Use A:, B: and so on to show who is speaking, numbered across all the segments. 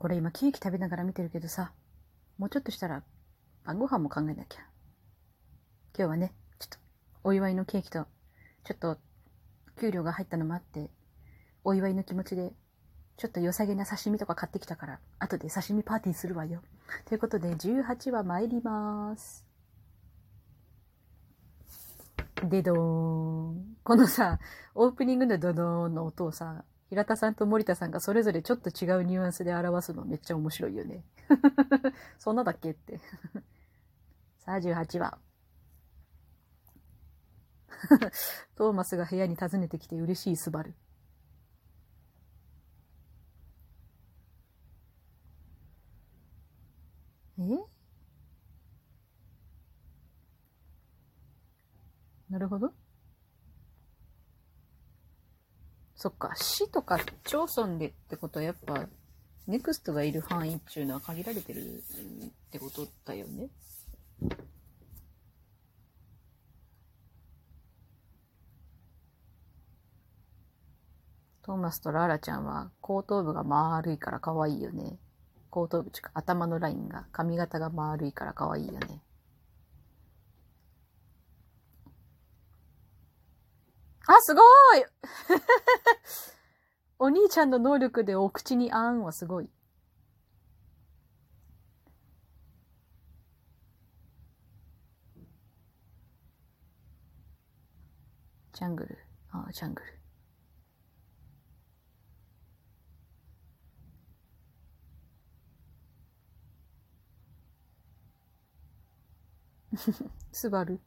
A: これ今ケーキ食べながら見てるけどさ、もうちょっとしたら晩ご飯も考えなきゃ。今日はね、ちょっとお祝いのケーキと、ちょっと給料が入ったのもあって、お祝いの気持ちで、ちょっと良さげな刺身とか買ってきたから、後で刺身パーティーするわよ。ということで、18話参ります。でどーん。このさ、オープニングのドドーンの音をさ、平田さんと森田さんがそれぞれちょっと違うニュアンスで表すのめっちゃ面白いよね。そんなだっけってさあ、18話。トーマスが部屋に訪ねてきて嬉しいスバル。え？なるほど。そっか、市とか町村でってことはやっぱ、ネクストがいる範囲っていうのは限られてるってことだよね。トーマスとラーラちゃんは後頭部が丸いから可愛いよね。後頭部、頭のラインが、髪型が丸いから可愛いよね。あ、すごい お兄ちゃんの能力でお口にあんはすごい。ジャングル。ああ、ジャングル。スバル。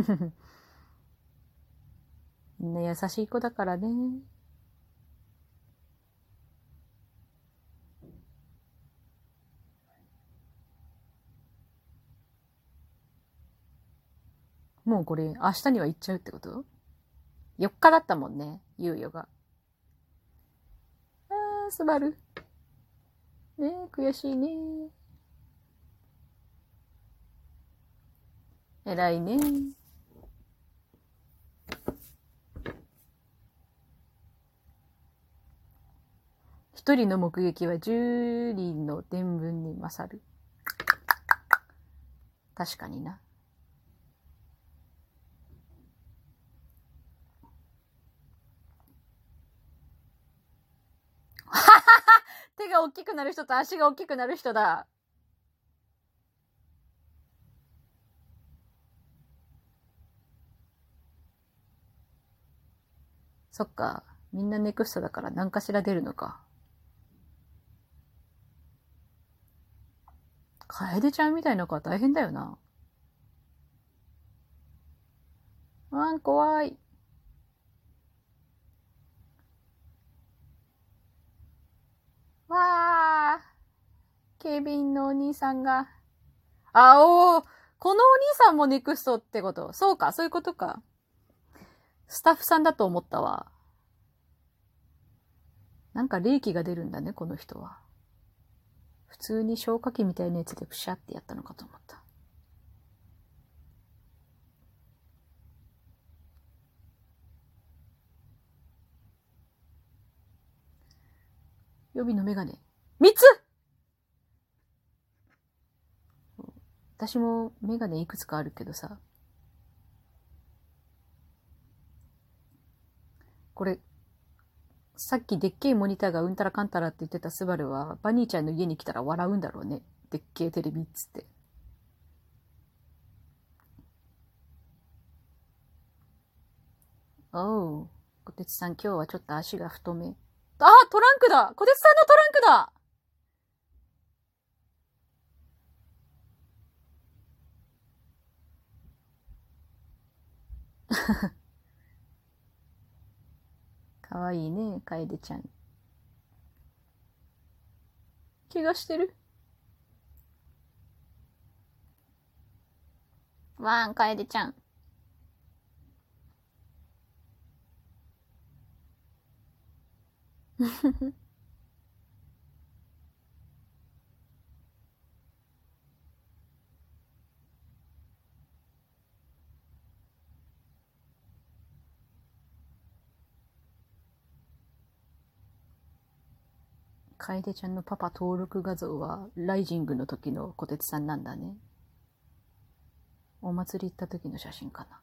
A: みんな優しい子だからね。もうこれ、明日には行っちゃうってこと ?4 日だったもんね、猶予が。あー、すばる。ねえ、悔しいね。偉いね。一人の目撃は十人の伝聞に勝る。確かにな。手が大きくなる人と足が大きくなる人だ。そっか。みんなネクストだから何かしら出るのか。楓ちゃんみたいな子は大変だよな。わん、怖い。わあ、警備員のお兄さんが。あおこのお兄さんもネクストってこと？そうか、そういうことか。スタッフさんだと思ったわ。なんか冷気が出るんだね、この人は。普通に消火器みたいなやつでプシャってやったのかと思った。予備のメガネ。三つ私もメガネいくつかあるけどさ。これ、さっきでっけえモニターがうんたらかんたらって言ってたスバルは、バニーちゃんの家に来たら笑うんだろうね。でっけえテレビっつって。おう。小鉄さん今日はちょっと足が太め。あ、トランクだ小鉄さんのトランクだ かわいいね、楓ちゃん。怪我してる？わーん、楓ちゃん。楓ちゃんのパパ登録画像は、ライジングの時の小鉄さんなんだね。お祭り行った時の写真かな。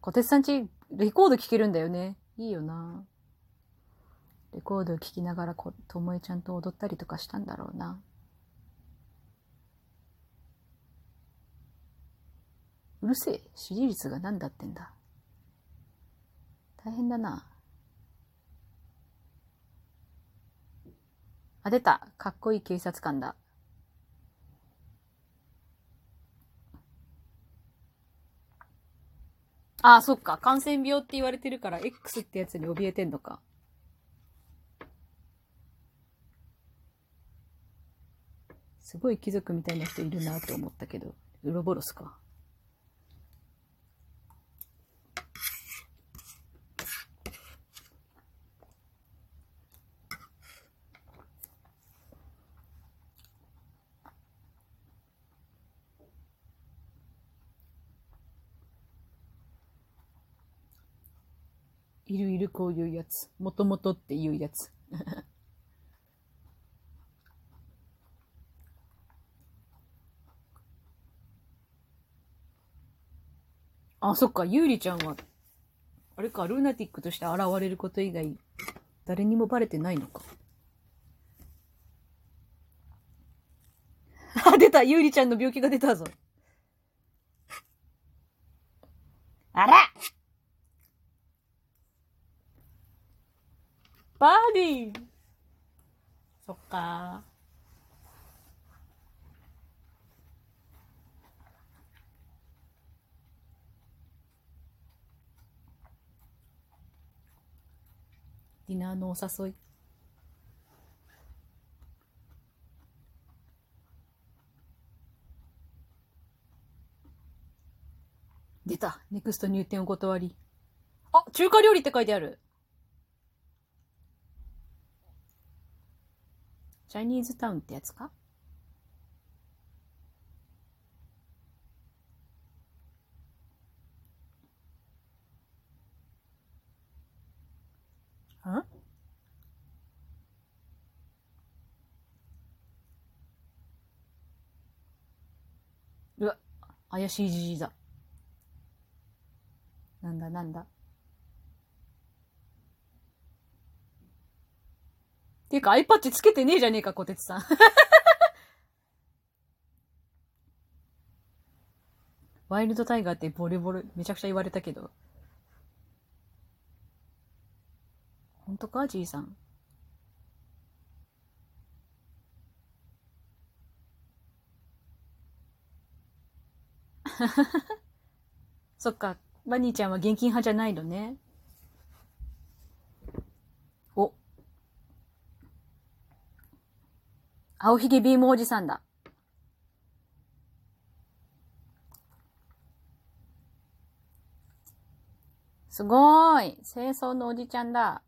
A: 小鉄さんち、レコード聴けるんだよね。いいよな。レコードを聴きながらこ、ともえちゃんと踊ったりとかしたんだろうな。うるせえ。支持率が何だってんだ。大変だな。あ、出た。かっこいい警察官だ。ああ、そっか。感染病って言われてるから、X ってやつに怯えてんのか。すごい貴族みたいな人いるなと思ったけど、ウロボロスか。いるいるこういうやつ。もともとっていうやつ。あ、そっか、ゆうりちゃんは、あれか、ルーナティックとして現れること以外、誰にもバレてないのか。あ、出たゆうりちゃんの病気が出たぞ。あらバーディーそっかディナーのお誘い。出た。ネクスト入店お断り。あ、中華料理って書いてある。チャイニーズタウンってやつか？んうわ、怪しいじじだ。なんだなんだ？ていうか、アイパッチつけてねえじゃねえか、小鉄さん。ワイルドタイガーってボリボリ、めちゃくちゃ言われたけど。本当かじいさん。そっか、バニーちゃんは現金派じゃないのね。お。青ひげビームおじさんだ。すごーい。清掃のおじちゃんだ。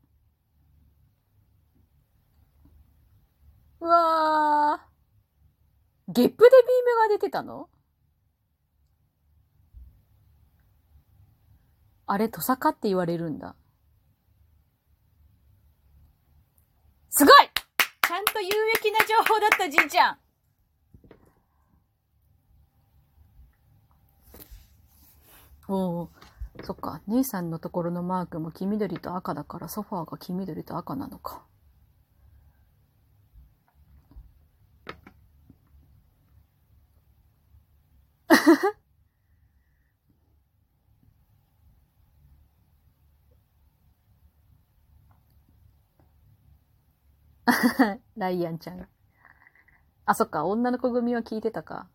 A: うわー。ゲップでビームが出てたの？あれ、トサカって言われるんだ。すごい情報だった、じいちゃんおお、そっか。姉さんのところのマークも黄緑と赤だからソファーが黄緑と赤なのか。ライアンちゃん。あ、そっか。女の子組は聞いてたか。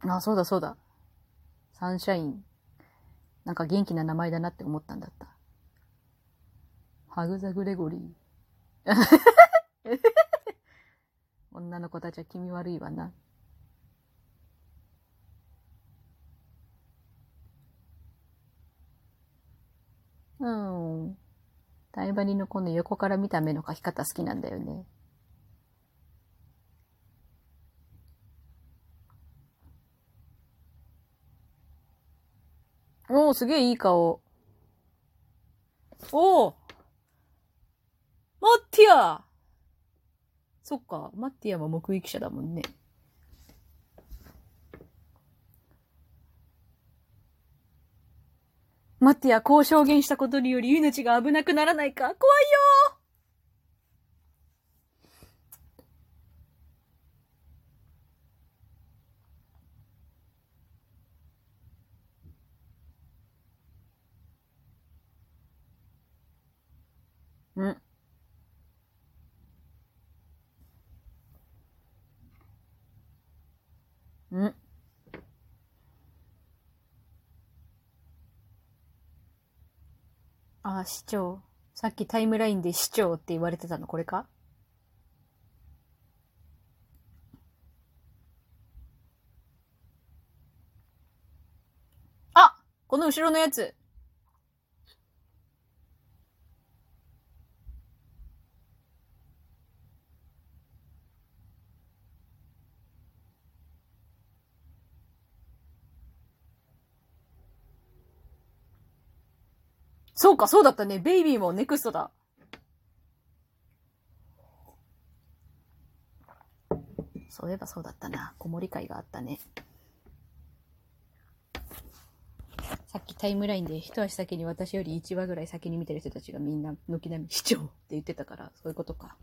A: あ、そうだそうだ。サンシャイン。なんか元気な名前だなって思ったんだった。ハグザグレゴリー。女の子たちは気味悪いわな。うん。タイバニのこの横から見た目の描き方好きなんだよね。おー、すげえいい顔。おーマッティアそっか、マッティアも目撃者だもんね。マッティア、こう証言したことにより命が危なくならないか？怖いようん。うん。あ、市長。さっきタイムラインで市長って言われてたの、これか？あこの後ろのやつ。そうか、そうだったね。ベイビーもネクストだ。そういえばそうだったな。子守会があったね。さっきタイムラインで一足先に私より1話ぐらい先に見てる人たちがみんな軒並み市長って言ってたから、そういうことか。